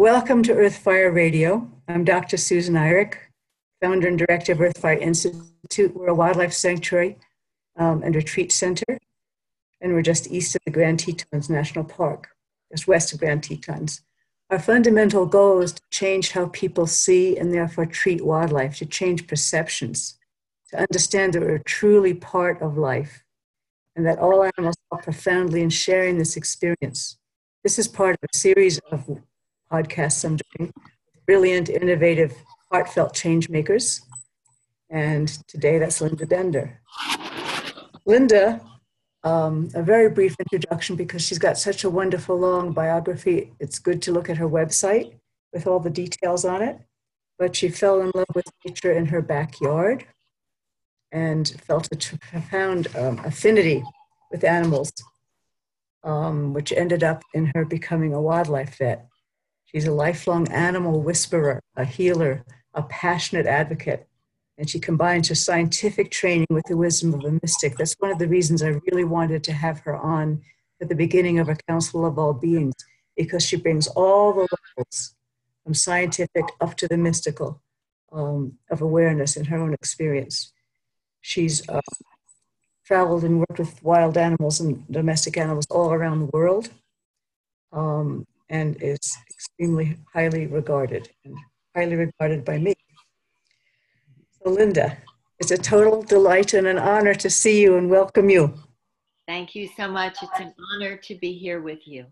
Welcome to Earthfire Radio. I'm Dr. Susan Eyrich, founder and director of Earthfire Institute. We're a wildlife sanctuary um, and retreat center, and we're just east of the Grand Tetons National Park, just west of Grand Tetons. Our fundamental goal is to change how people see and therefore treat wildlife, to change perceptions, to understand that we're truly part of life and that all animals are profoundly in sharing this experience. This is part of a series of podcasts I'm doing, brilliant, innovative, heartfelt change makers. And today that's Linda Bender. Linda, um, a very brief introduction because she's got such a wonderful long biography. It's good to look at her website with all the details on it. But she fell in love with nature in her backyard and felt a profound um, affinity with animals, um, which ended up in her becoming a wildlife vet. She's a lifelong animal whisperer, a healer, a passionate advocate, and she combines her scientific training with the wisdom of a mystic. That's one of the reasons I really wanted to have her on at the beginning of a Council of All Beings, because she brings all the levels from scientific up to the mystical um, of awareness in her own experience. She's uh, traveled and worked with wild animals and domestic animals all around the world um, and is extremely highly regarded and highly regarded by me. So, Linda, it's a total delight and an honor to see you and welcome you. Thank you so much. It's an honor to be here with you.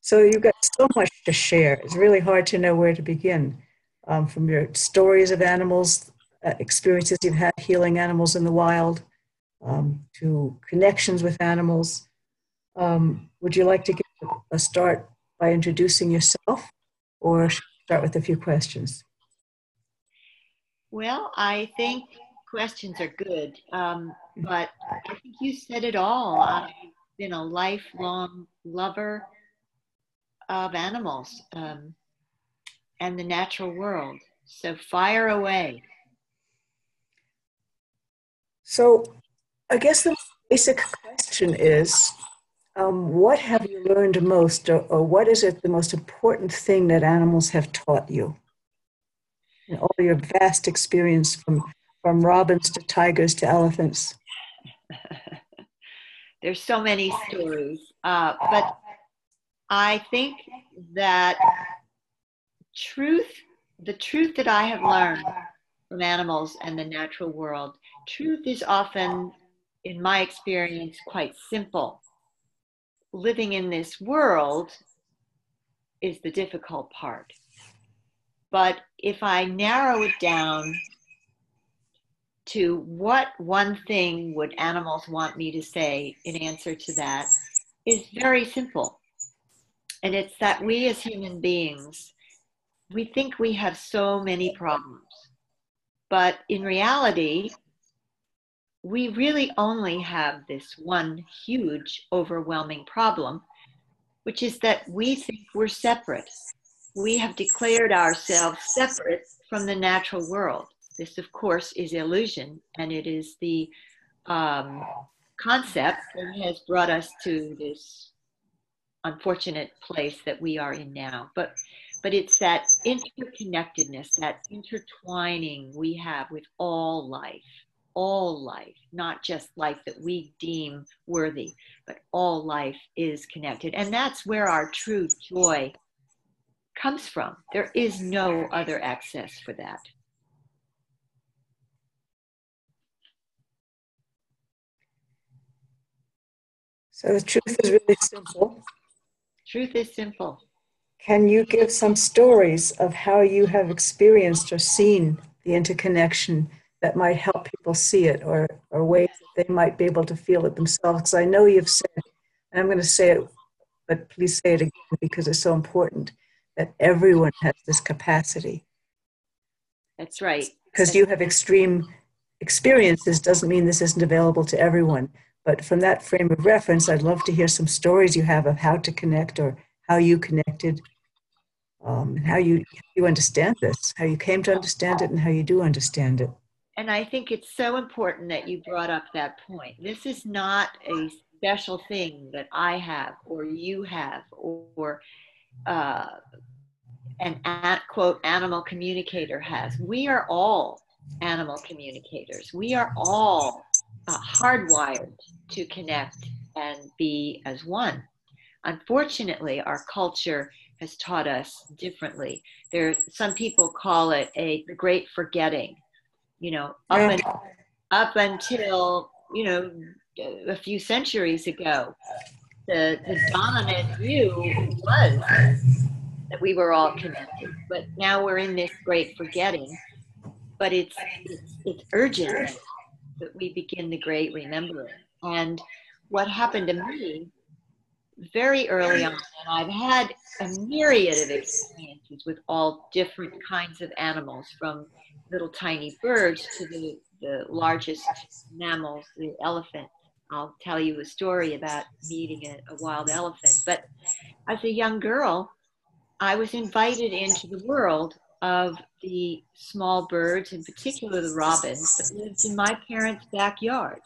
So, you've got so much to share. It's really hard to know where to begin. Um, from your stories of animals uh, experiences you've had healing animals in the wild, um, to connections with animals. Um, would you like to give a start by introducing yourself, or start with a few questions? Well, I think questions are good, um, but I think you said it all. I've been a lifelong lover of animals um, and the natural world. So fire away. So, I guess the basic question is um, what have you learned most, or, or, what is it the most important thing that animals have taught you? In all your vast experience from, from robins to tigers to elephants. There's so many stories, uh, but I think that truth, the truth that I have learned from animals and the natural world. Truth is often, in my experience, quite simple. Living in this world is the difficult part. But if I narrow it down to what one thing would animals want me to say in answer to that is very simple. And it's that we as human beings, we think we have so many problems. But in reality, we really only have this one huge, overwhelming problem, which is that we think we're separate. We have declared ourselves separate from the natural world. This, of course, is illusion, and it is the um, concept that has brought us to this unfortunate place that we are in now. But but it's that interconnectedness, that intertwining we have with all life, all life, not just life that we deem worthy, but all life is connected. And that's where our true joy comes from. There is no other access for that. So the truth is really simple. Truth is simple. Can you give some stories of how you have experienced or seen the interconnection that might help people see it or, or ways that they might be able to feel it themselves? Because I know you've said, and I'm going to say it, but please say it again because it's so important that everyone has this capacity. That's right. Because you have extreme experiences doesn't mean this isn't available to everyone. But from that frame of reference, I'd love to hear some stories you have of how to connect or how you connected um, and how you you understand this, how you came to understand it, and how you do understand it. And I think it's so important that you brought up that point. This is not a special thing that I have or you have, or uh, an at, quote animal communicator has. We are all animal communicators. We are all uh, hardwired to connect and be as one. Unfortunately, our culture has taught us differently. There, some people call it a great forgetting. You know, up, yeah. and, up until you know a few centuries ago, the, the dominant view was that we were all connected. But now we're in this great forgetting. But it's it's, it's urgent that we begin the great remembering. And what happened to me very early on, and I've had a myriad of experiences with all different kinds of animals, from little tiny birds to the, the largest mammals, the elephant. I'll tell you a story about meeting a, a wild elephant. But as a young girl, I was invited into the world of the small birds, in particular the robins, that lived in my parents' backyard.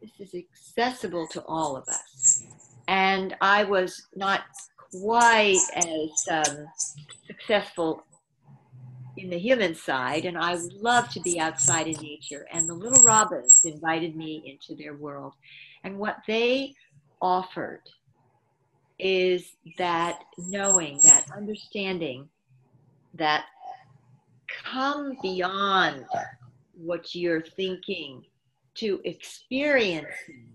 This is accessible to all of us and I was not quite as um, successful in the human side, and I love to be outside in nature. And the little robins invited me into their world. And what they offered is that knowing, that understanding, that come beyond what you're thinking to experiencing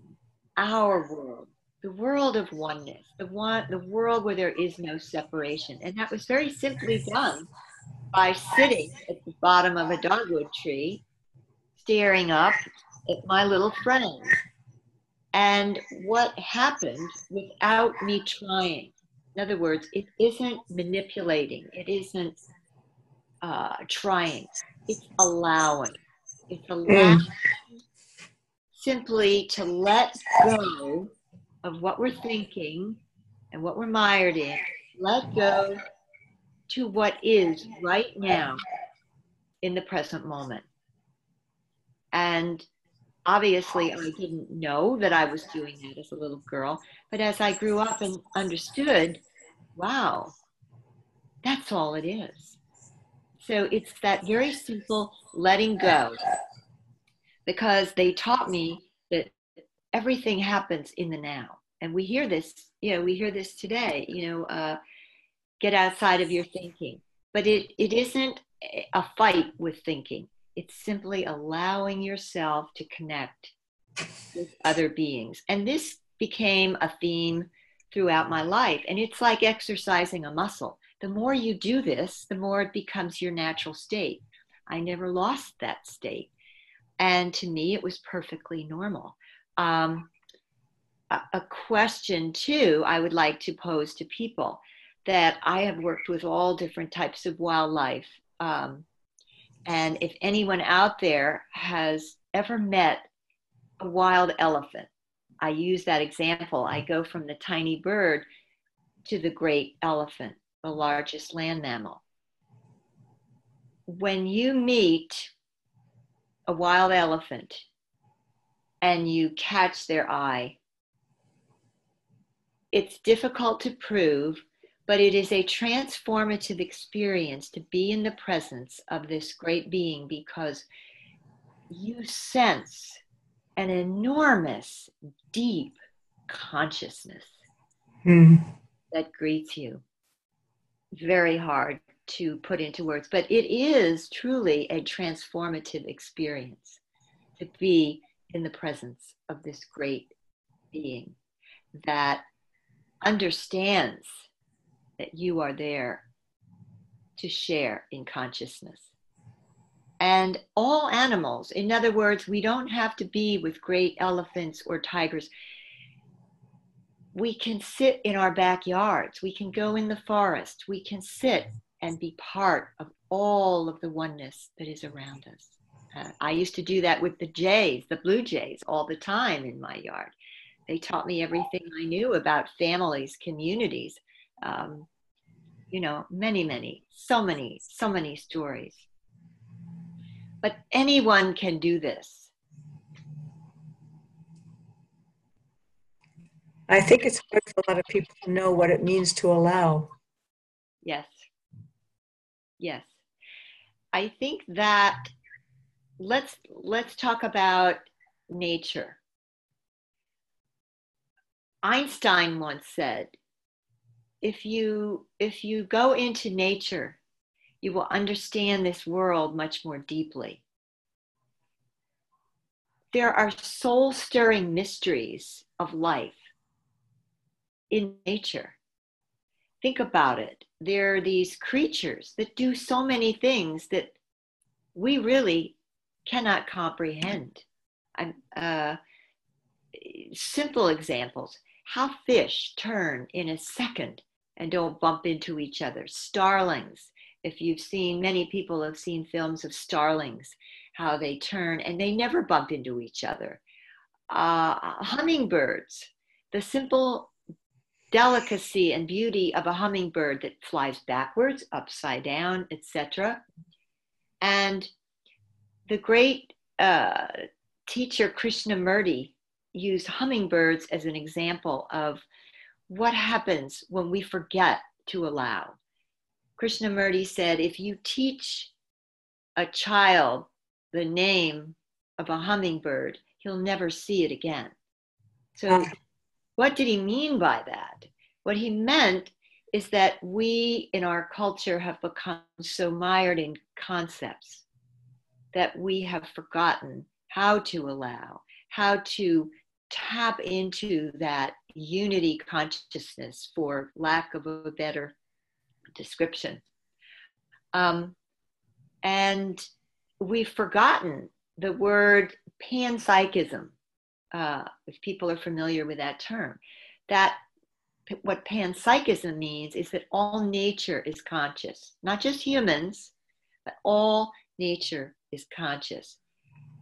our world the world of oneness, the one, the world where there is no separation. And that was very simply done by sitting at the bottom of a dogwood tree, staring up at my little friend. And what happened without me trying? In other words, it isn't manipulating, it isn't uh, trying, it's allowing. It's allowing mm. simply to let go of what we're thinking and what we're mired in, let go to what is right now in the present moment. And obviously, I didn't know that I was doing that as a little girl, but as I grew up and understood, wow, that's all it is. So it's that very simple letting go because they taught me that everything happens in the now. And we hear this, you know, we hear this today, you know, uh, get outside of your thinking. But it, it isn't a fight with thinking. It's simply allowing yourself to connect with other beings. And this became a theme throughout my life. And it's like exercising a muscle. The more you do this, the more it becomes your natural state. I never lost that state. And to me, it was perfectly normal um, a, a question too I would like to pose to people that I have worked with all different types of wildlife. Um, and if anyone out there has ever met a wild elephant, I use that example. I go from the tiny bird to the great elephant, the largest land mammal. When you meet a wild elephant, and you catch their eye. It's difficult to prove, but it is a transformative experience to be in the presence of this great being because you sense an enormous, deep consciousness mm. that greets you. Very hard to put into words, but it is truly a transformative experience to be in the presence of this great being that understands that you are there to share in consciousness. And all animals, in other words, we don't have to be with great elephants or tigers. We can sit in our backyards, we can go in the forest, we can sit and be part of all of the oneness that is around us. Uh, I used to do that with the jays, the blue jays, all the time in my yard. They taught me everything I knew about families, communities, um, you know, many, many, so many, so many stories. But anyone can do this. I think it's hard for a lot of people to know what it means to allow. Yes. Yes. I think that let's let's talk about nature. Einstein once said, if you if you go into nature, you will understand this world much more deeply. There are soul-stirring mysteries of life in nature. Think about it. There are these creatures that do so many things that we really cannot comprehend. Uh, simple examples how fish turn in a second and don't bump into each other. Starlings, if you've seen, many people have seen films of starlings, how they turn and they never bump into each other. Uh, hummingbirds, the simple delicacy and beauty of a hummingbird that flies backwards, upside down, etc. And the great uh, teacher Krishnamurti used hummingbirds as an example of what happens when we forget to allow. Krishnamurti said, if you teach a child the name of a hummingbird, he'll never see it again. So, what did he mean by that? What he meant is that we in our culture have become so mired in concepts that we have forgotten how to allow, how to tap into that unity consciousness, for lack of a better description. Um, and we've forgotten the word panpsychism, uh, if people are familiar with that term. That what panpsychism means is that all nature is conscious, not just humans, but all nature is conscious.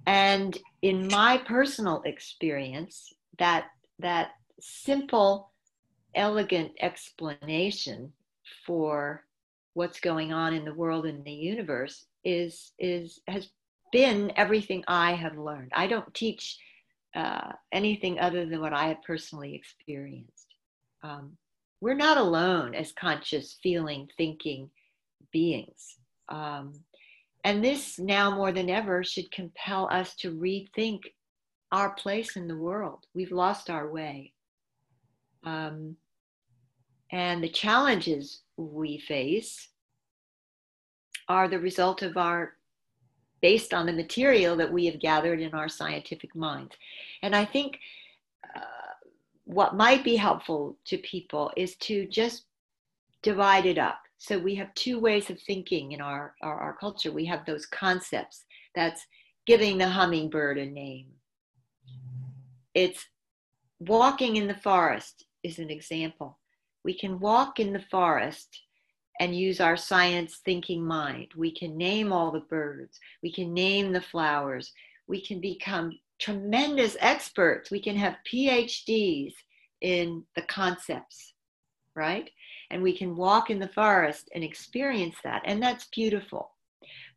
And in my personal experience, that that simple, elegant explanation for what's going on in the world and the universe is is has been everything I have learned. I don't teach uh, anything other than what I have personally experienced. Um, we're not alone as conscious, feeling, thinking beings. Um, and this now more than ever should compel us to rethink our place in the world. We've lost our way. Um, and the challenges we face are the result of our, based on the material that we have gathered in our scientific minds. And I think uh, what might be helpful to people is to just divide it up so we have two ways of thinking in our, our, our culture. We have those concepts. That's giving the hummingbird a name. It's walking in the forest is an example. We can walk in the forest and use our science thinking mind. We can name all the birds. We can name the flowers. We can become tremendous experts. We can have PhDs in the concepts, right? And we can walk in the forest and experience that. And that's beautiful.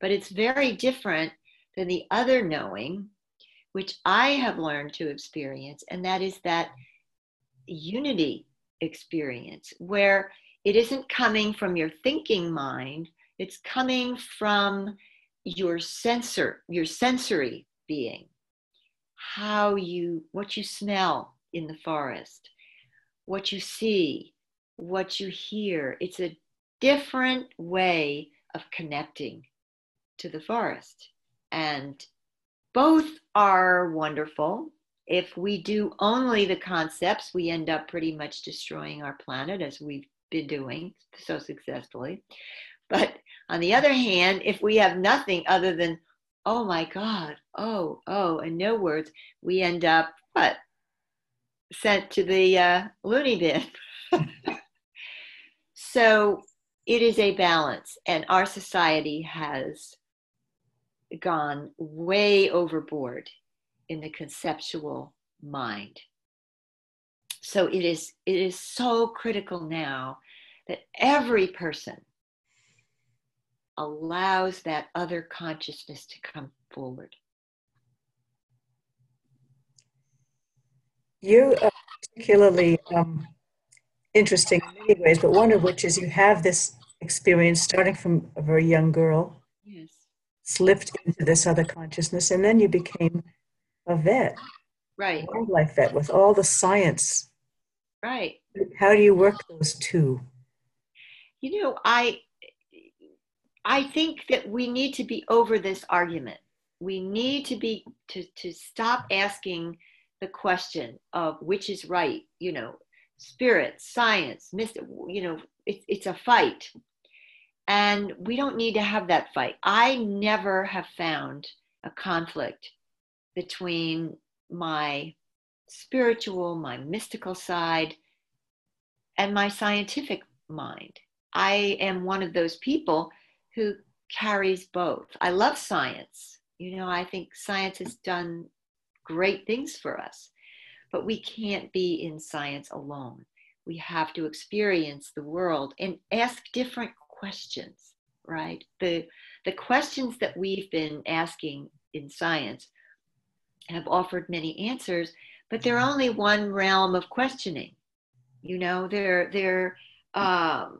But it's very different than the other knowing, which I have learned to experience, and that is that unity experience where it isn't coming from your thinking mind, it's coming from your sensor, your sensory being. How you, what you smell in the forest, what you see, what you hear. It's a different way of connecting to the forest. And both are wonderful. If we do only the concepts, we end up pretty much destroying our planet as we've been doing so successfully. But on the other hand, if we have nothing other than, oh my God, oh, oh, and no words, we end up what? Sent to the uh, loony bin. So it is a balance, and our society has gone way overboard in the conceptual mind. So it is it is so critical now that every person allows that other consciousness to come forward. You are particularly um, interesting in many ways, but one of which is you have this experience starting from a very young girl. Yes. Slipped into this other consciousness, and then you became a vet, Right. A wildlife vet, with all the science. Right. How do you work those two? You know, I I think that we need to be over this argument. We need to be to to stop asking the question of which is right. You know, spirit, science, mystic. You know, it's it's a fight, and we don't need to have that fight. I never have found a conflict between my spiritual, my mystical side, and my scientific mind. I am one of those people who carries both. I love science. You know, I think science has done great things for us, but we can't be in science alone. We have to experience the world and ask different questions, right? The, the questions that we've been asking in science have offered many answers, but they're only one realm of questioning. You know, they're, they're, um,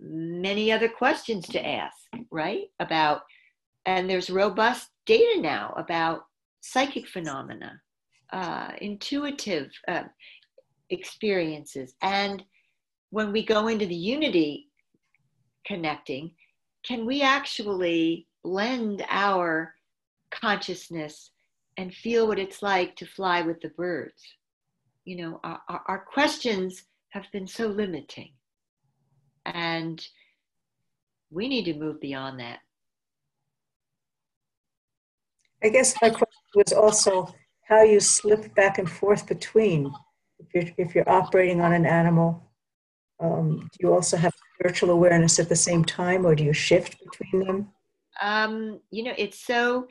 many other questions to ask, right? About, and there's robust data now about psychic phenomena, uh, intuitive uh, experiences. And when we go into the unity connecting, can we actually blend our consciousness and feel what it's like to fly with the birds? You know, our, our questions have been so limiting and we need to move beyond that. I guess my question was also how you slip back and forth between. If you're, if you're operating on an animal, um, do you also have spiritual awareness at the same time, or do you shift between them? Um, you know, it's so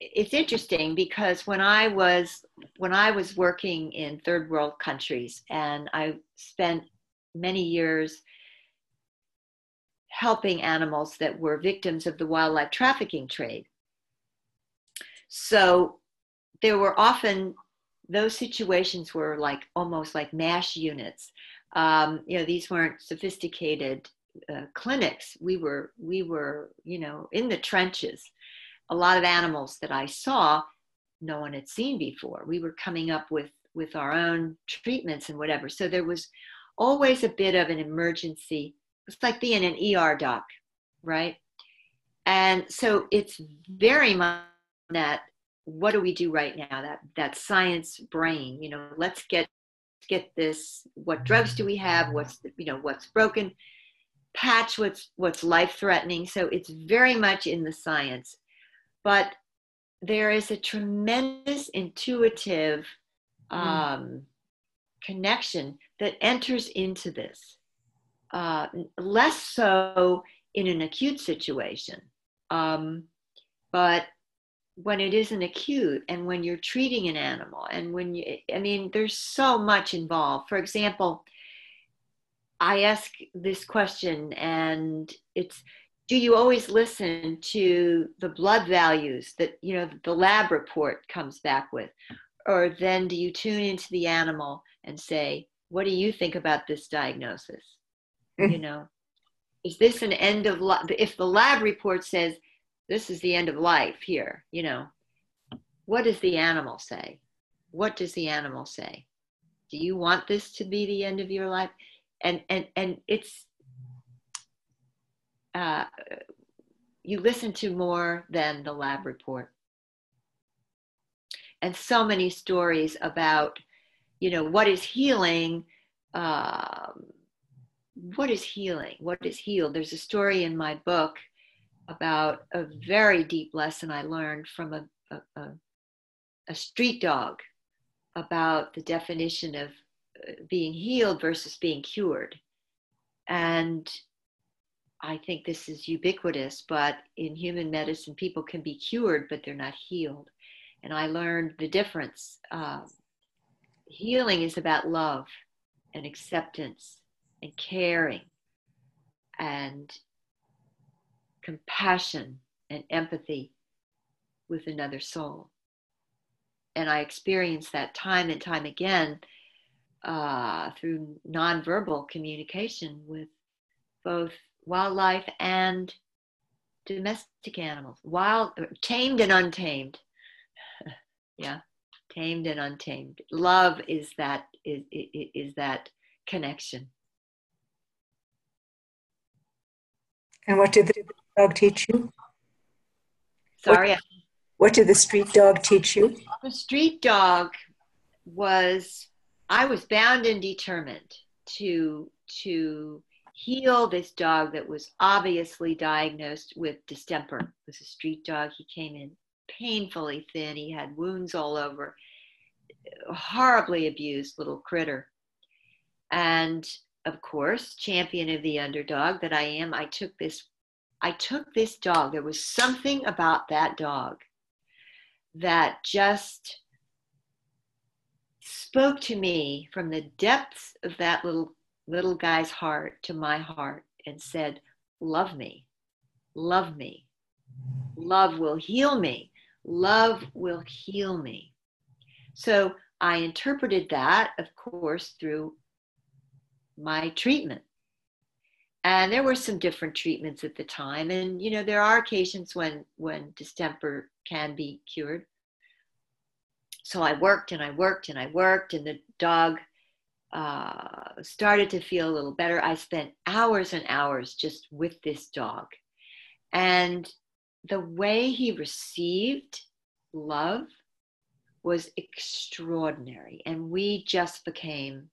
it's interesting because when I was when I was working in third world countries, and I spent many years helping animals that were victims of the wildlife trafficking trade. So there were often those situations were like almost like MASH units. Um, you know, these weren't sophisticated uh, clinics. We were we were you know in the trenches. A lot of animals that I saw, no one had seen before. We were coming up with with our own treatments and whatever. So there was always a bit of an emergency. It's like being an ER doc, right? And so it's very much that what do we do right now? That that science brain, you know, let's get get this. What drugs do we have? What's you know what's broken? Patch what's what's life threatening. So it's very much in the science, but there is a tremendous intuitive mm. um, connection that enters into this. Uh, less so in an acute situation, um, but when it isn't acute and when you're treating an animal and when you, I mean, there's so much involved. For example, I ask this question and it's, do you always listen to the blood values that, you know, the lab report comes back with? Or then do you tune into the animal and say, what do you think about this diagnosis? You know, is this an end of life? If the lab report says this is the end of life here, you know, what does the animal say? What does the animal say? Do you want this to be the end of your life? And and and it's uh, you listen to more than the lab report. And so many stories about you know what is healing um, what is healing what is healed there's a story in my book about a very deep lesson i learned from a, a, a street dog about the definition of uh, being healed versus being cured. And i think this is ubiquitous but in human medicine people can be cured but they're not healed. And i learned the difference um, healing is about love and acceptance and caring and compassion and empathy with another soul. And I experienced that time and time again uh, through nonverbal communication with both wildlife and domestic animals, wild, tamed and untamed. yeah, tamed and untamed. Love is that is, is, is that connection. And what did the dog teach you? Sorry. What, what did the street dog teach you? The street dog was I was bound and determined to to heal this dog that was obviously diagnosed with distemper. It was a street dog. He came in painfully thin. He had wounds all over. Horribly abused little critter. And of course, champion of the underdog that I am, I took this I took this dog. There was something about that dog that just spoke to me from the depths of that little little guy's heart to my heart and said, Love me, love me. Love will heal me. Love will heal me. So I interpreted that, of course, through my treatment. And there were some different treatments at the time. And, you know, there are occasions when, when distemper can be cured. So I worked and I worked and I worked, and the dog uh, started to feel a little better. I spent hours and hours just with this dog. And the way he received love was extraordinary. And we just became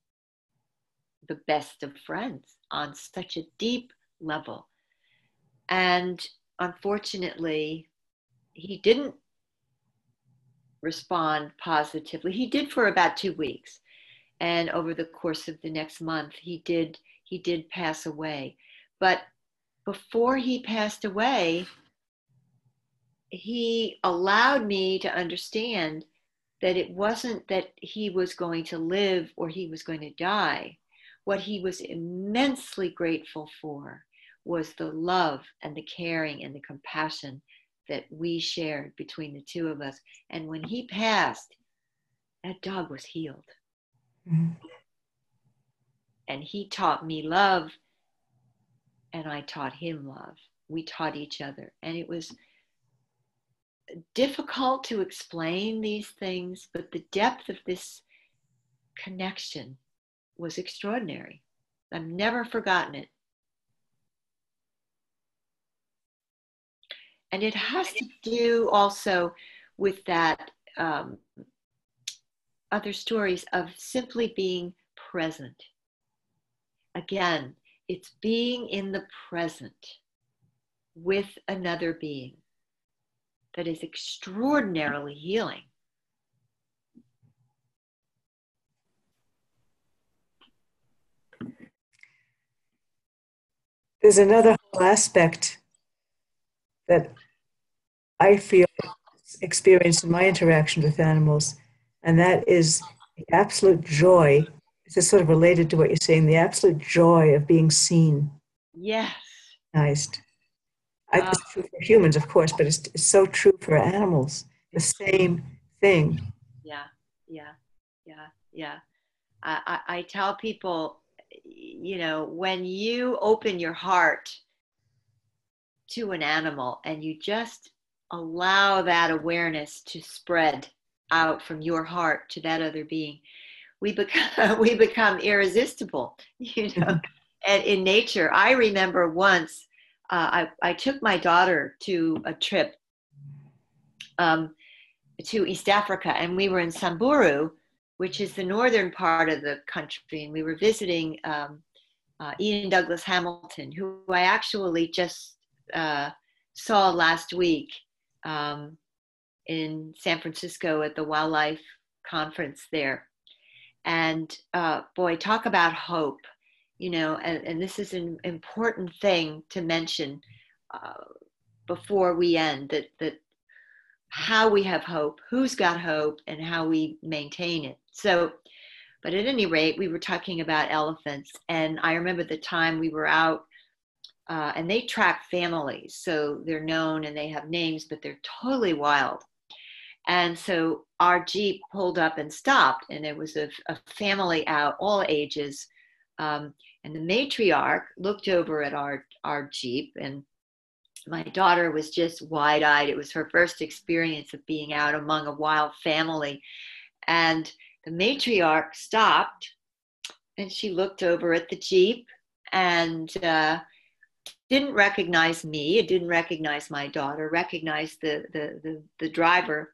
the best of friends on such a deep level. And unfortunately, he didn't respond positively. He did for about two weeks and over the course of the next month he did he did pass away but before he passed away he allowed me to understand that it wasn't that he was going to live or he was going to die what he was immensely grateful for was the love and the caring and the compassion that we shared between the two of us and when he passed that dog was healed Mm-hmm. And he taught me love, and I taught him love. We taught each other. And it was difficult to explain these things, but the depth of this connection was extraordinary. I've never forgotten it. And it has to do also with that um, other stories of simply being present. Again, it's being in the present with another being that is extraordinarily healing. There's another whole aspect that I feel experienced in my interaction with animals, and that is the absolute joy. This is sort of related to what you're saying the absolute joy of being seen. Yes. Nice. Uh, it's true for humans, of course, but it's, it's so true for animals. The same thing. Yeah, yeah, yeah, yeah. I, I, I tell people, you know, when you open your heart to an animal and you just allow that awareness to spread out from your heart to that other being we become we become irresistible you know mm-hmm. and in nature i remember once uh, I, I took my daughter to a trip um, to east africa and we were in samburu which is the northern part of the country and we were visiting um, uh, Iain Douglas-Hamilton who i actually just uh, saw last week um, in San Francisco at the wildlife conference there. And uh, boy, talk about hope, you know, and, and, this is an important thing to mention uh, before we end that, that how we have hope, who's got hope, and how we maintain it. So, but at any rate, we were talking about elephants, and I remember the time we were out uh, and they track families. So they're known and they have names, but they're totally wild. And so our Jeep pulled up and stopped, and there was a, a family out, all ages. Um, And the matriarch looked over at our, our Jeep, and my daughter was just wide eyed. It was her first experience of being out among a wild family. And the matriarch stopped and she looked over at the Jeep and uh, didn't recognize me. It didn't recognize my daughter, recognized the, the, the, the driver.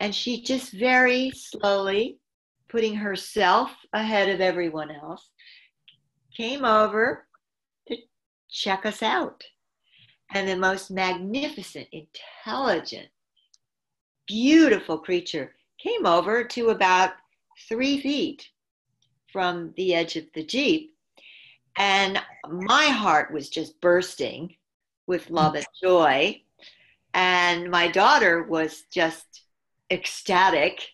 And she just very slowly, putting herself ahead of everyone else, came over to check us out. And the most magnificent, intelligent, beautiful creature came over to about three feet from the edge of the Jeep. And my heart was just bursting with love and joy. And my daughter was just ecstatic.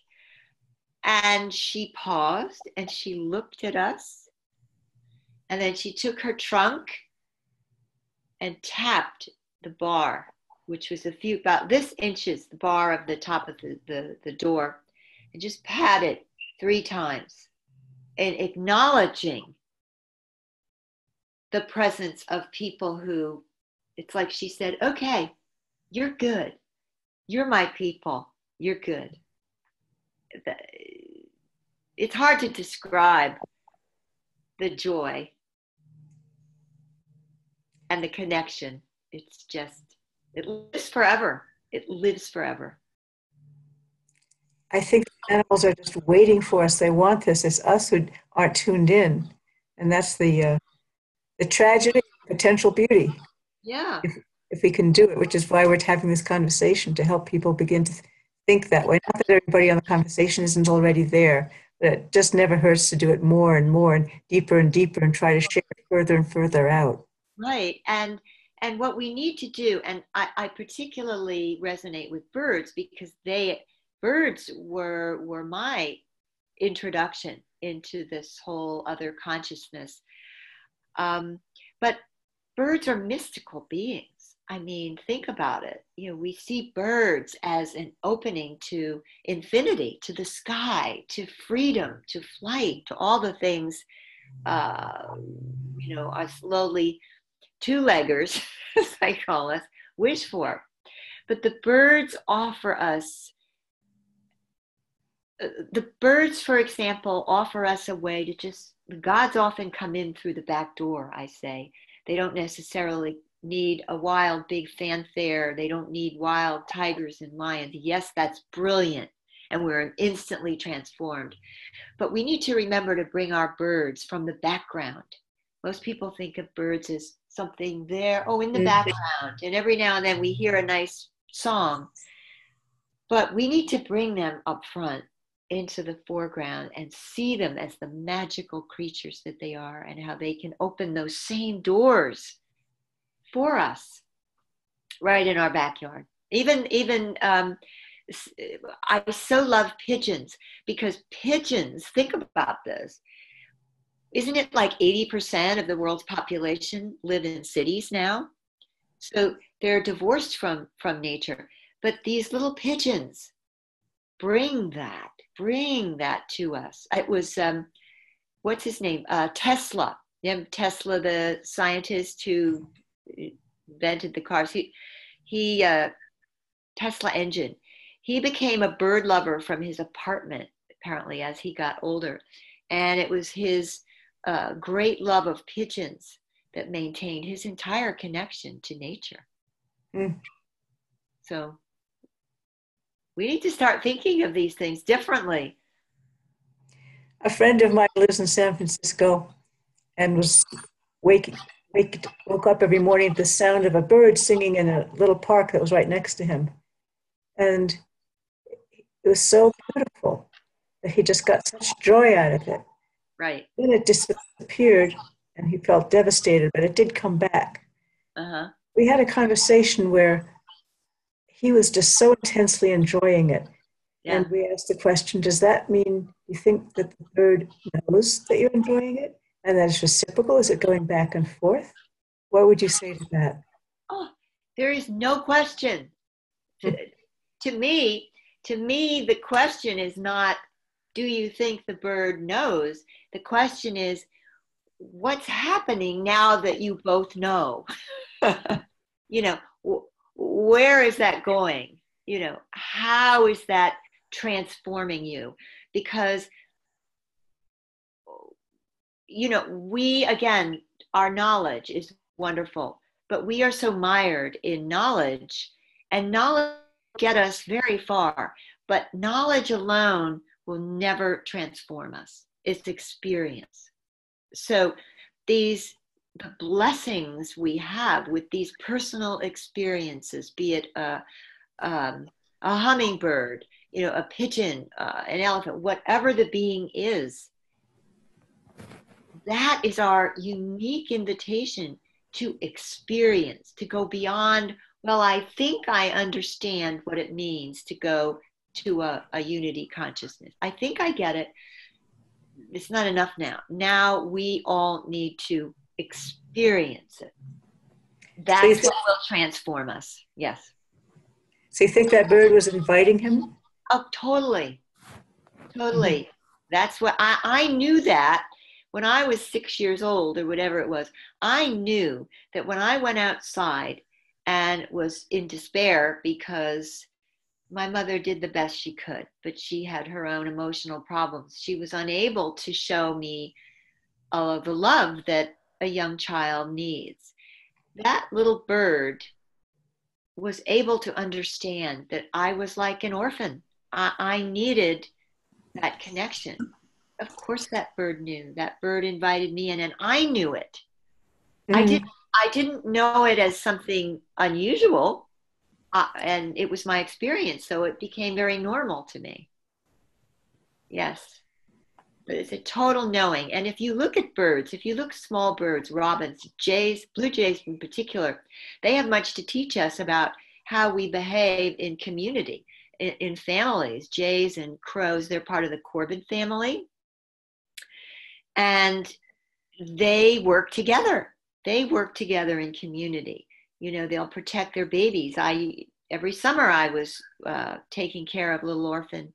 And she paused and she looked at us. And then she took her trunk and tapped the bar, which was a few, about this inches, the bar of the top of the, the, the door, and just pat it three times and acknowledging the presence of people who it's like she said okay you're good. You're my people. You're good. It's hard to describe the joy and the connection. It's just it lives forever it lives forever I think animals are just waiting for us. They want this. It's us who aren't tuned in, and that's the uh, the tragedy, potential beauty. Yeah. If, if we can do it, which is why we're having this conversation to help people begin to think that way. Not that everybody on the conversation isn't already there, but it just never hurts to do it more and more and deeper and deeper and try to share it further and further out. Right. And and what we need to do, and I, I particularly resonate with birds because they birds were were my introduction into this whole other consciousness. Um, but birds are mystical beings. I mean, think about it. You know, we see birds as an opening to infinity, to the sky, to freedom, to flight, to all the things, uh, you know, us lowly two-leggers, as I call us, wish for. But the birds offer us uh, the birds, for example, offer us a way to just, the gods often come in through the back door, I say. They don't necessarily need a wild big fanfare. They don't need wild tigers and lions. Yes, that's brilliant. And we're instantly transformed. But we need to remember to bring our birds from the background. Most people think of birds as something there, oh, in the mm-hmm. background. And every now and then we hear a nice song. But we need to bring them up front into the foreground and see them as the magical creatures that they are and how they can open those same doors for us right in our backyard even even um, i so love pigeons because pigeons think about this isn't it like 80% of the world's population live in cities now so they're divorced from from nature but these little pigeons bring that bring that to us. It was, um, what's his name? Uh, Tesla. Tesla, the scientist who invented the cars. He, he uh, Tesla engine. He became a bird lover from his apartment, apparently, as he got older. And it was his uh, great love of pigeons that maintained his entire connection to nature. Mm. So we need to start thinking of these things differently. A friend of mine lives in San Francisco and was waking, wake, woke up every morning to the sound of a bird singing in a little park that was right next to him. And it was so beautiful that he just got such joy out of it. Right. Then it disappeared and he felt devastated, but it did come back. Uh-huh. We had a conversation where he was just so intensely enjoying it. Yeah. And we asked the question Does that mean you think that the bird knows that you're enjoying it and that it's reciprocal? Is it going back and forth? What would you say to that? Oh, there is no question. to, to me, to me, the question is not, do you think the bird knows? The question is, what's happening now that you both know? you know, where is that going? You know, how is that transforming you? Because, you know, we, again, our knowledge is wonderful, but we are so mired in knowledge, and knowledge get us very far. But knowledge alone will never transform us. It's experience. So these the blessings we have with these personal experiences, be it a, um, a hummingbird, you know, a pigeon, uh, an elephant, whatever the being is, that is our unique invitation to experience, to go beyond, well, I think I understand what it means to go to a, a unity consciousness. I think I get it. It's not enough now. Now we all need to experience it. That's so what will transform us. Yes. So you think that bird was inviting him? Oh, totally. Totally. Mm-hmm. That's what I, I knew that when I was six years old or whatever it was. I knew that when I went outside and was in despair because my mother did the best she could, but she had her own emotional problems. She was unable to show me uh, the love that a young child needs. That little bird was able to understand that I was like an orphan. I, I needed that connection. Of course, that bird knew. That bird invited me in, and I knew it. Mm-hmm. I didn't. I didn't know it as something unusual uh, and it was my experience, so it became very normal to me. Yes. But it's a total knowing. And if you look at birds, if you look small birds, robins, jays, blue jays in particular, they have much to teach us about how we behave in community, in, in families. Jays and crows, they're part of the Corvid family. And they work together. They work together in community you know they'll protect their babies. I every summer i was uh, taking care of little orphan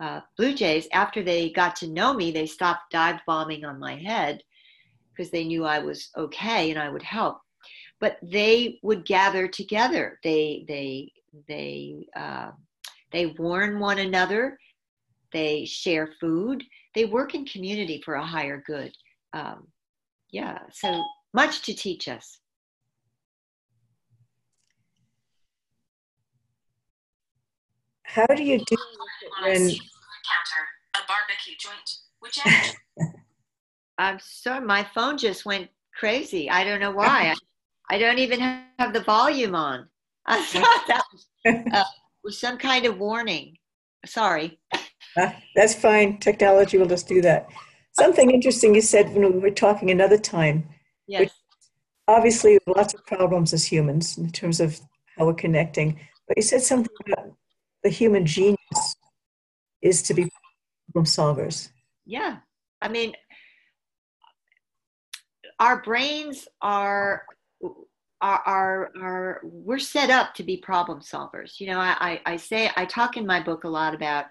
uh, blue jays. After they got to know me they stopped dive bombing on my head because they knew i was okay and i would help. But they would gather together. They they they uh, they warn one another. They share food. They work in community for a higher good. Um, yeah so much to teach us how do you do when counter a barbecue joint whichever. I'm sorry my phone just went crazy. I don't know why. I, I, don't even have the volume on. I thought that was, uh, was some kind of warning. Sorry. Uh, that's fine. Technology will just do that. Something interesting you said when we were talking another time yes. obviously lots of problems as humans in terms of how we're connecting but you said something about the human genius is to be problem solvers. Yeah. I mean, our brains are are, are, are we're set up to be problem solvers. You know, I, I say I talk in my book a lot about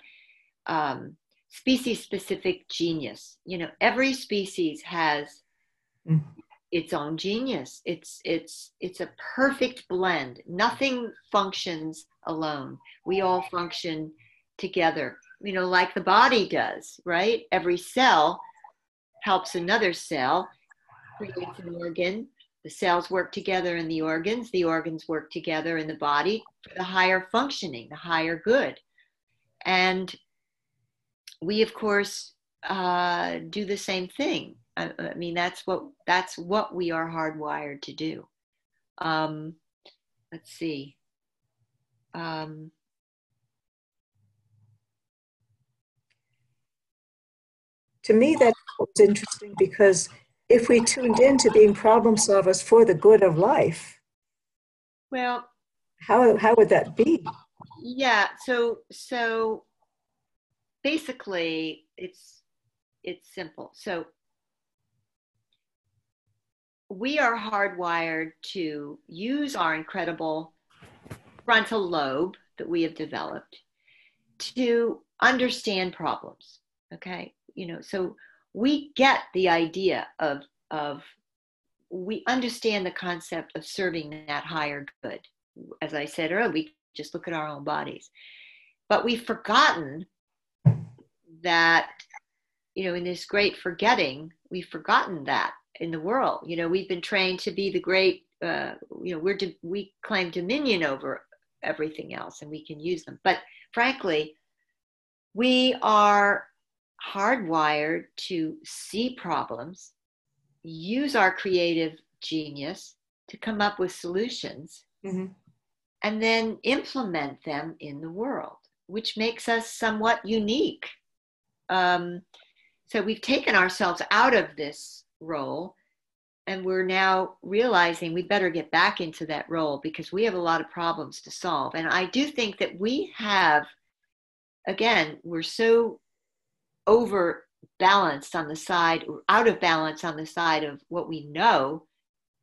um, species specific genius. You know, every species has mm its own genius. It's it's it's a perfect blend. Nothing functions alone. We all function together. You know, like the body does, right? Every cell helps another cell, creates an organ. The cells work together in the organs. The organs work together in the body for the higher functioning, the higher good. And we, of course, uh, do the same thing I, I mean, that's what that's what we are hardwired to do. Um, let's see. Um, to me, that was interesting because if we tuned into being problem solvers for the good of life, well, how how would that be? Yeah. So so basically, it's it's simple. So we are hardwired to use our incredible frontal lobe that we have developed to understand problems. Okay. You know, so we get the idea of of we understand the concept of serving that higher good. As I said earlier, we just look at our own bodies. But we've forgotten that, you know, in this great forgetting, we've forgotten that in the world. You know, we've been trained to be the great, uh, you know, we're we claim dominion over everything else and we can use them. But frankly, we are hardwired to see problems, use our creative genius to come up with solutions, mm-hmm. and then implement them in the world, which makes us somewhat unique. Um, so we've taken ourselves out of this role and we're now realizing we better get back into that role because we have a lot of problems to solve. And I do think that we have, again, we're so over balanced on the side, or out of balance on the side of what we know.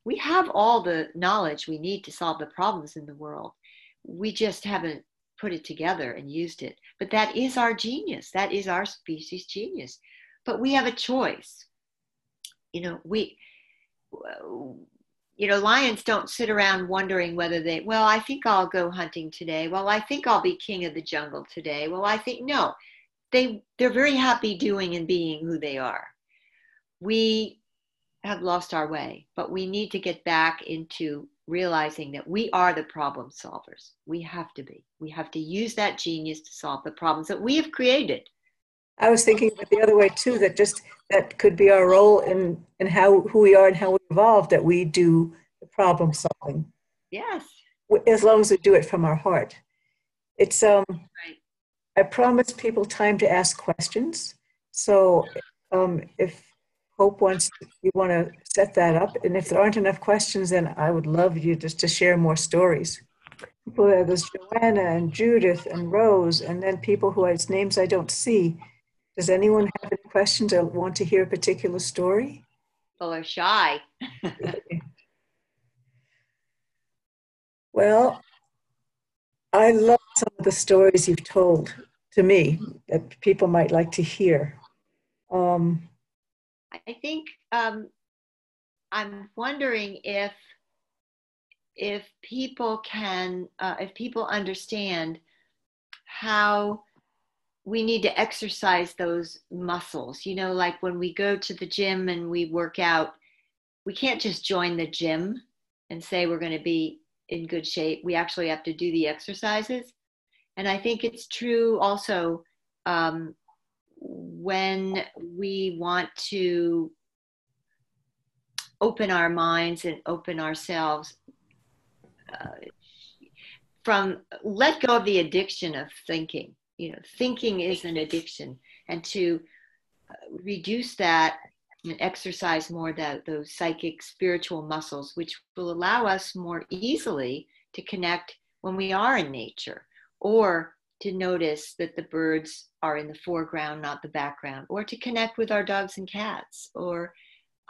We have all the knowledge we need to solve the problems in the world. We just haven't put it together and used it. But that is our genius. That is our species genius. But we have a choice. You know, we you know, lions don't sit around wondering whether they, well, I think I'll go hunting today. Well, I think I'll be king of the jungle today. Well, I think, no, they, they're very happy doing and being who they are. We have lost our way, but we need to get back into realizing that we are the problem solvers. We have to be. We have to use that genius to solve the problems that we have created. I was thinking it the other way too, that just that could be our role in, in how who we are and how we evolve, that we do the problem solving. Yes. As long as we do it from our heart. It's um right. I promise people time to ask questions. So um, if Hope wants you want to set that up, and if there aren't enough questions, then I would love you just to share more stories. People, there's Joanna and Judith and Rose, and then people who has names I don't see. Does anyone have any questions or want to hear a particular story? People are shy. well, I love some of the stories you've told to me that people might like to hear. Um, I think um, I'm wondering if if people can uh, if people understand how we need to exercise those muscles. You know, like when we go to the gym and we work out, we can't just join the gym and say we're going to be in good shape. We actually have to do the exercises. And I think it's true also um, when we want to open our minds and open ourselves uh, from let go of the addiction of thinking you know thinking is an addiction. And to uh, reduce that and exercise more that those psychic spiritual muscles which will allow us more easily to connect when we are in nature or to notice that the birds are in the foreground not the background or to connect with our dogs and cats or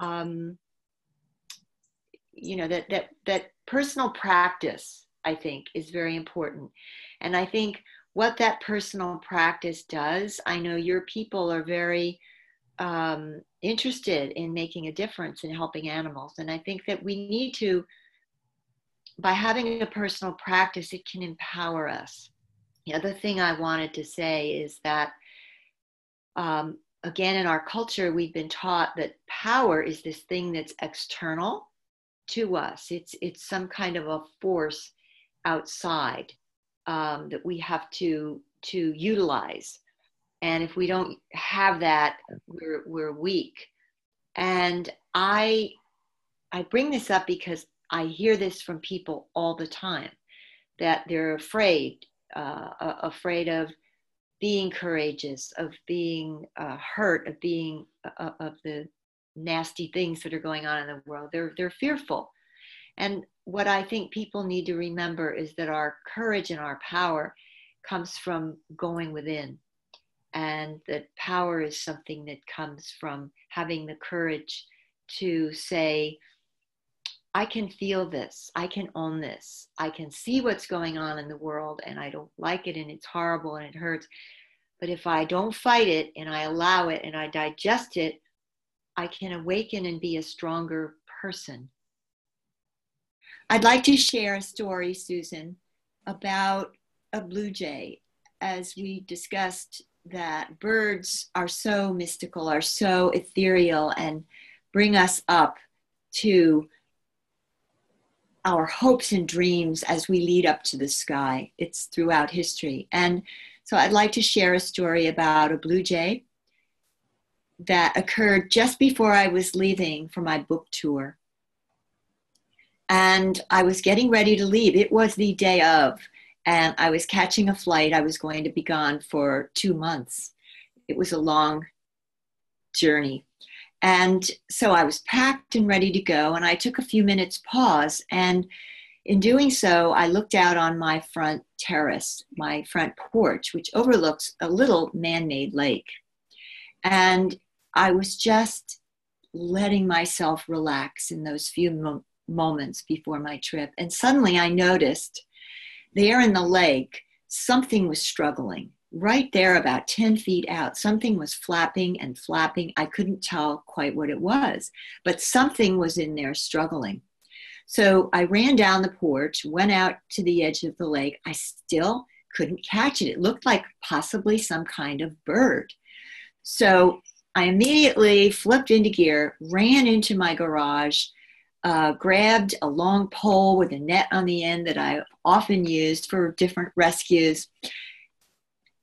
um, you know that that that personal practice i think is very important. And i think what that personal practice does. I know your people are very um, interested in making a difference in helping animals. And I think that we need to, by having a personal practice, it can empower us. The other thing I wanted to say is that, um, again, in our culture, we've been taught that power is this thing that's external to us, it's, it's some kind of a force outside um, that we have to to utilize. And if we don't have that we're, we're weak. And i i bring this up because i hear this from people all the time that they're afraid uh, afraid of being courageous of being uh, hurt of being uh, of the nasty things that are going on in the world. They're they're fearful. And what I think people need to remember is that our courage and our power comes from going within. And that power is something that comes from having the courage to say, I can feel this. I can own this. I can see what's going on in the world and I don't like it and it's horrible and it hurts. But if I don't fight it and I allow it and I digest it, I can awaken and be a stronger person. I'd like to share a story, Susan, about a blue jay. As we discussed, that birds are so mystical, are so ethereal, and bring us up to our hopes and dreams as we lead up to the sky. It's throughout history. And so I'd like to share a story about a blue jay that occurred just before I was leaving for my book tour. And I was getting ready to leave. It was the day of, and I was catching a flight. I was going to be gone for two months. It was a long journey. And so I was packed and ready to go, and I took a few minutes pause. And in doing so, I looked out on my front terrace, my front porch, which overlooks a little man made lake. And I was just letting myself relax in those few mo- moments before my trip. And suddenly I noticed there in the lake, something was struggling right there, about 10 feet out, something was flapping and flapping. I couldn't tell quite what it was, but something was in there struggling. So I ran down the porch, went out to the edge of the lake. I still couldn't catch it. It looked like possibly some kind of bird. So I immediately flipped into gear, ran into my garage, uh, grabbed a long pole with a net on the end that I often used for different rescues,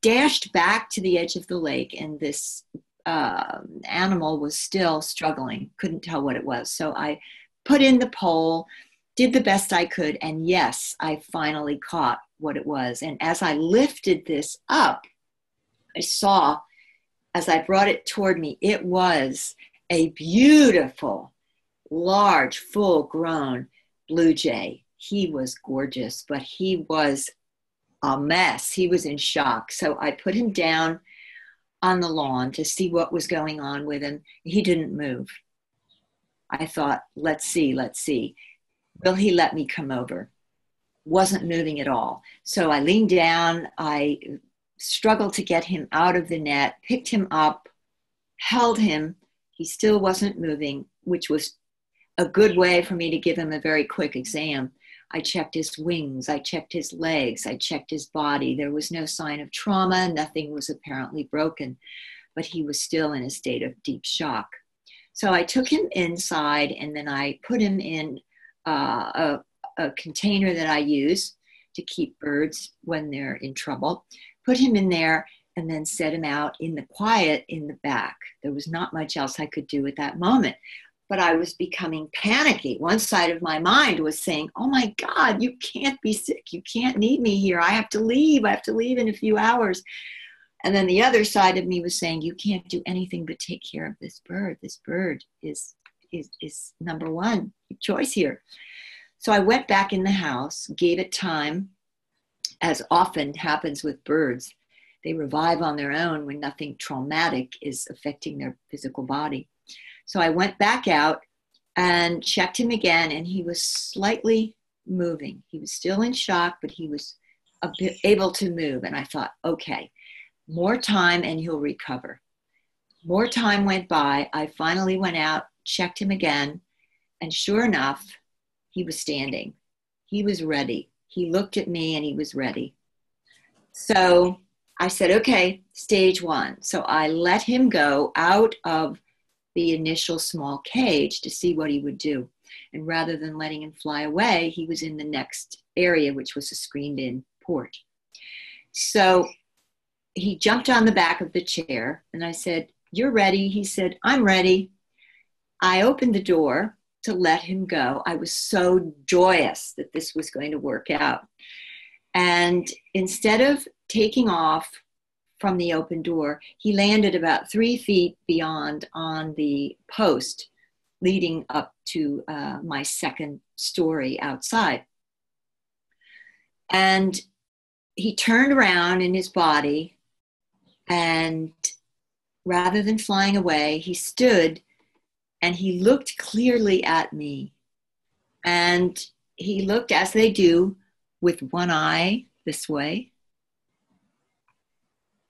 dashed back to the edge of the lake, and this uh, animal was still struggling, couldn't tell what it was. So I put in the pole, did the best I could, and yes, I finally caught what it was. And as I lifted this up, I saw as I brought it toward me, it was a beautiful, large, full grown blue jay. He was gorgeous, but he was a mess. He was in shock. So I put him down on the lawn to see what was going on with him. He didn't move. I thought, let's see, let's see. Will he let me come over? Wasn't moving at all. So I leaned down, I struggled to get him out of the net, picked him up, held him. He still wasn't moving, which was a good way for me to give him a very quick exam. I checked his wings, I checked his legs, I checked his body. There was no sign of trauma, nothing was apparently broken, but he was still in a state of deep shock. So I took him inside and then I put him in uh, a, a container that I use to keep birds when they're in trouble, put him in there and then set him out in the quiet in the back. There was not much else I could do at that moment but I was becoming panicky. One side of my mind was saying, Oh my God, you can't be sick. You can't need me here. I have to leave. I have to leave in a few hours. And then the other side of me was saying, You can't do anything but take care of this bird. This bird is, is, is number one choice here. So I went back in the house, gave it time, as often happens with birds. They revive on their own when nothing traumatic is affecting their physical body. So I went back out and checked him again, and he was slightly moving. He was still in shock, but he was able to move. And I thought, okay, more time and he'll recover. More time went by. I finally went out, checked him again, and sure enough, he was standing. He was ready. He looked at me and he was ready. So I said, okay, stage one. So I let him go out of the initial small cage to see what he would do. And rather than letting him fly away, he was in the next area, which was a screened in port. So he jumped on the back of the chair, and I said, You're ready? He said, I'm ready. I opened the door to let him go. I was so joyous that this was going to work out. And instead of taking off from the open door. He landed about three feet beyond on the post leading up to uh, my second story outside. And he turned around in his body, and rather than flying away, he stood and he looked clearly at me. And he looked as they do with one eye this way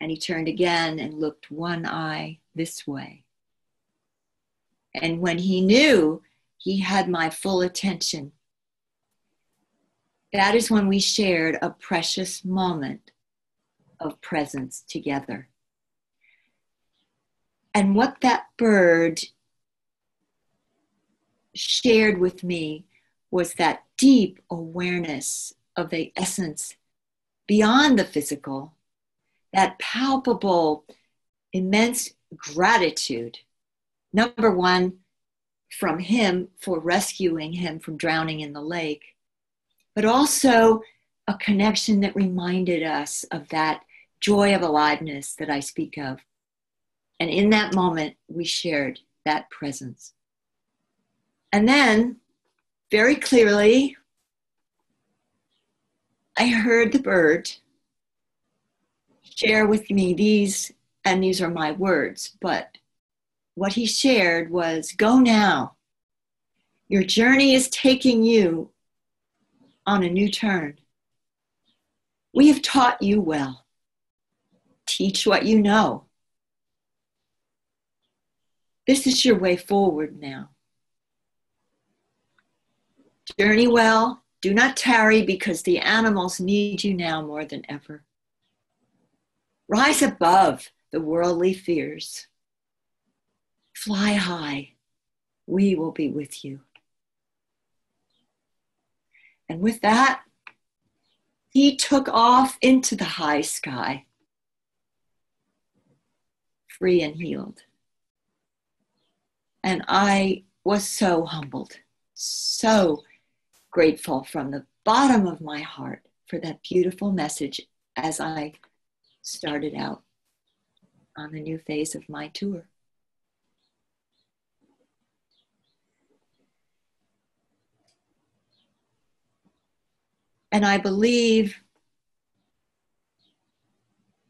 and he turned again and looked one eye this way. And when he knew he had my full attention, that is when we shared a precious moment of presence together. And what that bird shared with me was that deep awareness of the essence beyond the physical, that palpable, immense gratitude. Number one, from him for rescuing him from drowning in the lake, but also a connection that reminded us of that joy of aliveness that I speak of. And in that moment, we shared that presence. And then, very clearly, I heard the bird share with me these, and these are my words, but what he shared was go now. Your journey is taking you on a new turn. We have taught you well. Teach what you know. This is your way forward now. Journey well, do not tarry because the animals need you now more than ever. Rise above the worldly fears. Fly high. We will be with you. And with that, he took off into the high sky, free and healed. And I was so humbled, so grateful from the bottom of my heart for that beautiful message as I started out on the new phase of my tour. And I believe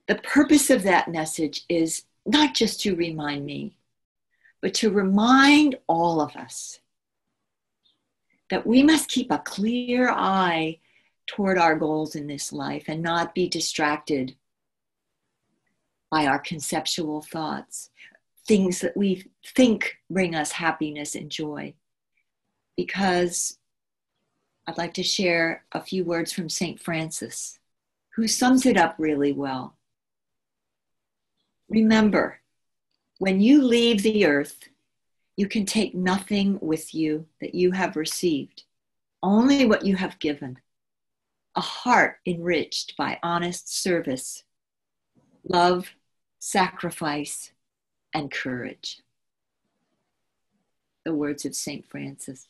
the purpose of that message is not just to remind me, but to remind all of us that we must keep a clear eye toward our goals in this life and not be distracted by our conceptual thoughts, things that we think bring us happiness and joy. Because I'd like to share a few words from St. Francis, who sums it up really well. Remember, when you leave the earth, you can take nothing with you that you have received, only what you have given. A heart enriched by honest service, love, sacrifice, and courage. The words of St. Francis.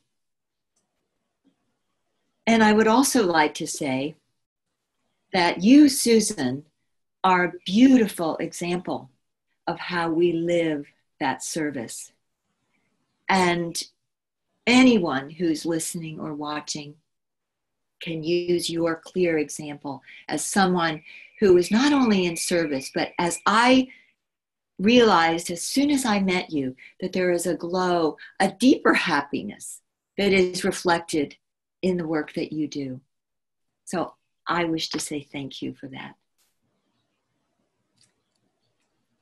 And I would also like to say that you, Susan, are a beautiful example of how we live that service. And anyone who's listening or watching can use your clear example as someone who is not only in service, but as I realized as soon as I met you that there is a glow, a deeper happiness that is reflected in the work that you do. So I wish to say thank you for that.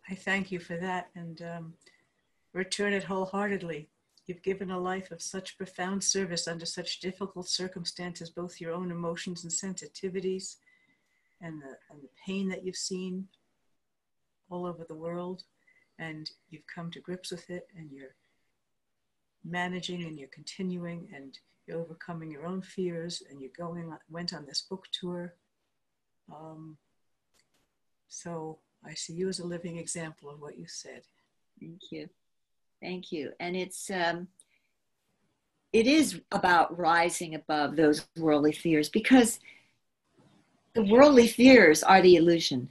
I thank you for that and um, return it wholeheartedly. You've given a life of such profound service under such difficult circumstances, both your own emotions and sensitivities, and the, and the pain that you've seen all over the world. And you've come to grips with it, and you're managing and you're continuing, and you're overcoming your own fears, and you're going, went on this book tour. Um, so I see you as a living example of what you said. Thank you. Thank you. And it's um, it is about rising above those worldly fears because the worldly fears are the illusion.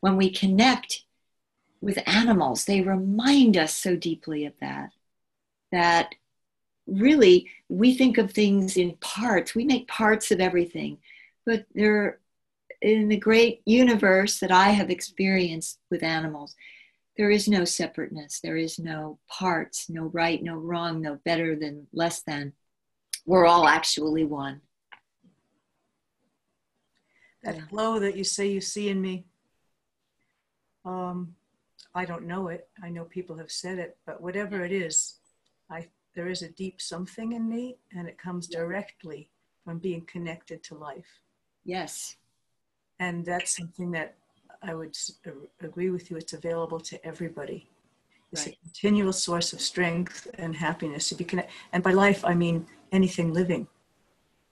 When we connect with animals, they remind us so deeply of that. That really we think of things in parts. We make parts of everything, but they're in the great universe that I have experienced with animals there is no separateness. There is no parts, no right, no wrong, no better than less than. We're all actually one. That glow that you say you see in me, um, I don't know it. I know people have said it, but whatever it is, I, there is a deep something in me, and it comes directly from being connected to life. Yes. And that's something that I would agree with you, it's available to everybody. It's right. a continual source of strength and happiness to be connected. And by life, I mean anything living,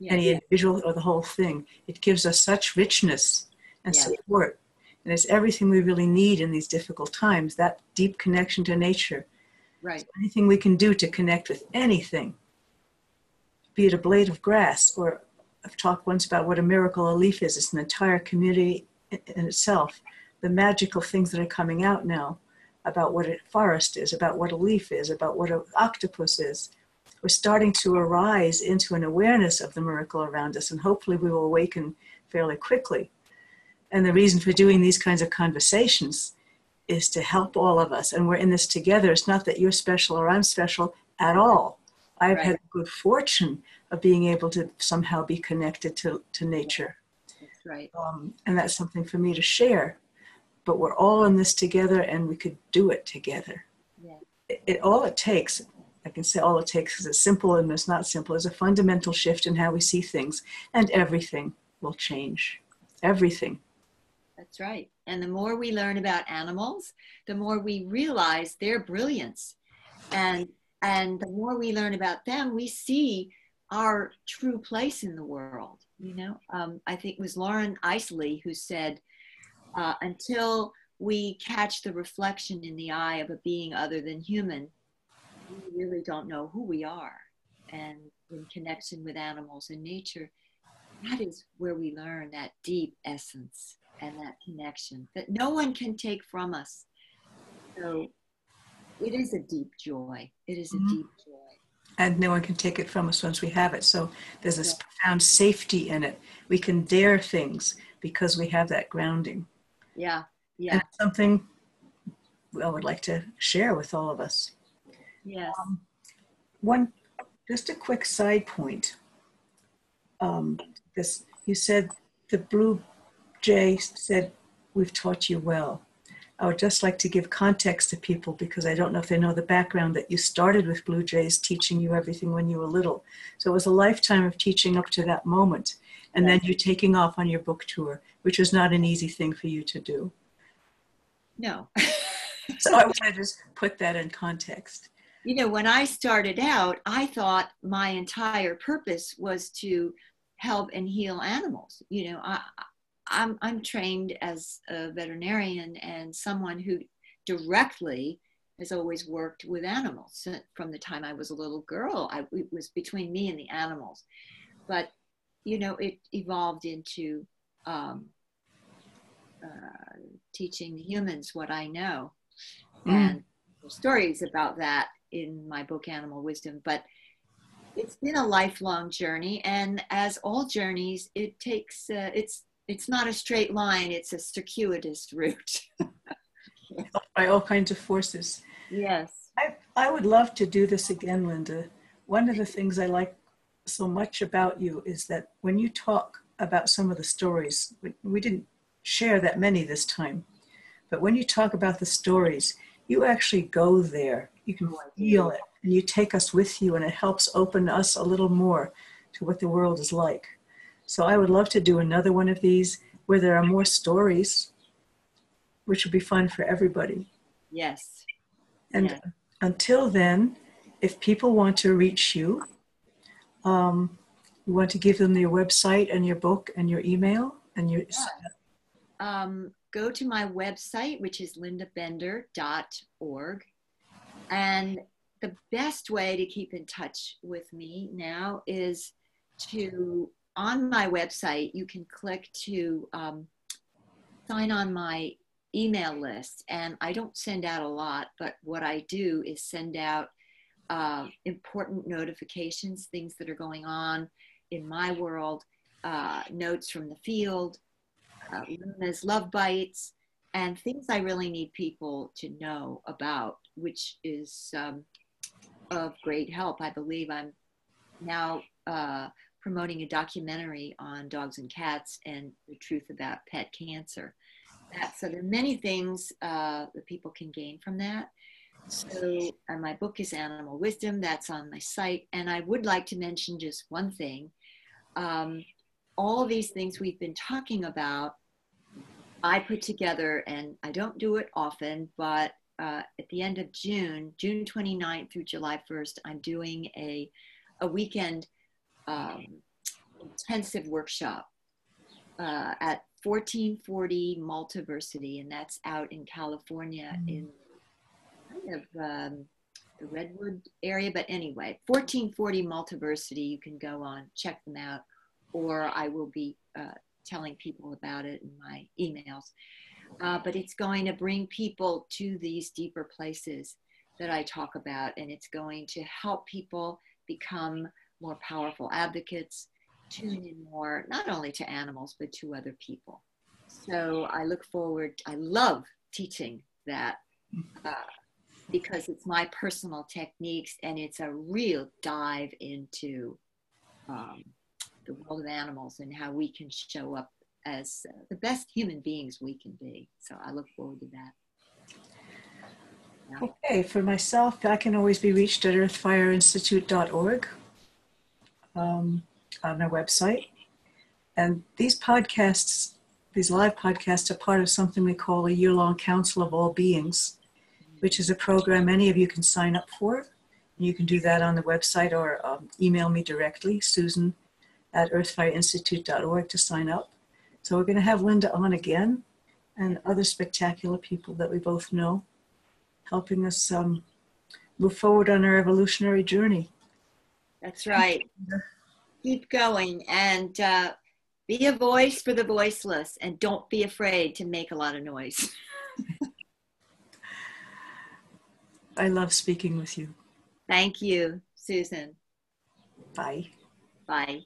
yeah. any individual or the whole thing. It gives us such richness and yeah. support. And it's everything we really need in these difficult times that deep connection to nature. Right. So anything we can do to connect with anything, be it a blade of grass, or I've talked once about what a miracle a leaf is. It's an entire community in itself. The magical things that are coming out now about what a forest is, about what a leaf is, about what an octopus is. We're starting to arise into an awareness of the miracle around us, and hopefully we will awaken fairly quickly. And the reason for doing these kinds of conversations is to help all of us. And we're in this together. It's not that you're special or I'm special at all. I've right. had the good fortune of being able to somehow be connected to, to nature. That's right. Um, and that's something for me to share but we're all in this together and we could do it together. Yeah. It, it, all it takes, I can say all it takes is it's simple and it's not simple, is a fundamental shift in how we see things, and everything will change. Everything. That's right. And the more we learn about animals, the more we realize their brilliance. And and the more we learn about them, we see our true place in the world. You know, um, I think it was Loren Eiseley who said, uh, until we catch the reflection in the eye of a being other than human, we really don't know who we are. And in connection with animals and nature, that is where we learn that deep essence and that connection that no one can take from us. So it is a deep joy. It is a mm-hmm. deep joy. And no one can take it from us once we have it. So there's this yeah. profound safety in it. We can dare things because we have that grounding. Yeah. Yeah. And something I would like to share with all of us. Yes. Um, one, just a quick side point. Um, this, you said the Blue Jay said, We've taught you well. I would just like to give context to people because I don't know if they know the background that you started with Blue Jays teaching you everything when you were little. So it was a lifetime of teaching up to that moment. And then you're taking off on your book tour which was not an easy thing for you to do. No. so I want to just put that in context. You know, when I started out, I thought my entire purpose was to help and heal animals. You know, I, I'm, I'm trained as a veterinarian and someone who directly has always worked with animals from the time I was a little girl. I, it was between me and the animals. But, you know, it evolved into um, uh, teaching humans what I know. Mm. And stories about that in my book, Animal Wisdom. But it's been a lifelong journey. And as all journeys, it takes, uh, it's, it's not a straight line, it's a circuitous route. By all kinds of forces. Yes. I, I would love to do this again, Linda. One of the things I like so much about you is that when you talk about some of the stories, we, we didn't share that many this time. But when you talk about the stories, you actually go there. You can feel it and you take us with you, and it helps open us a little more to what the world is like. So I would love to do another one of these where there are more stories, which would be fun for everybody. Yes. And yeah. until then, if people want to reach you, um, you want to give them your website and your book and your email and your. Yeah um, go to my website, which is lindabender.org. And the best way to keep in touch with me now is to, on my website, you can click to um, sign on my email list. And I don't send out a lot, but what I do is send out uh, important notifications, things that are going on in my world, uh, notes from the field, uh, Luna's Love Bites, and things I really need people to know about, which is um, of great help. I believe I'm now uh, promoting a documentary on dogs and cats and the truth about pet cancer. That, so there are many things uh, that people can gain from that. So, uh, my book is Animal Wisdom. That's on my site. And I would like to mention just one thing. Um, all these things we've been talking about, I put together, and I don't do it often, but uh, at the end of June, June 29th through July 1st, I'm doing a, a weekend um, intensive workshop uh, at 1440 Multiversity, and that's out in California mm-hmm. in kind of um, the Redwood area. But anyway, 1440 Multiversity, you can go on, check them out, or I will be uh, telling people about it in my emails. Uh, but it's going to bring people to these deeper places that I talk about, and it's going to help people become more powerful advocates, tune in more, not only to animals, but to other people. So I look forward, I love teaching that uh, because it's my personal techniques and it's a real dive into um, the world of animals and how we can show up as uh, the best human beings we can be. So I look forward to that. Yeah. Okay, for myself, I can always be reached at earthfireinstitute.org um, on our website. And these podcasts, these live podcasts, are part of something we call a year long Council of All Beings, which is a program any of you can sign up for. You can do that on the website or um, email me directly, Susan at earthfireinstitute.org to sign up. So we're going to have Linda on again and other spectacular people that we both know, helping us um, move forward on our evolutionary journey. That's right. Keep going and uh, be a voice for the voiceless and don't be afraid to make a lot of noise. I love speaking with you. Thank you, Susan. Bye. Bye.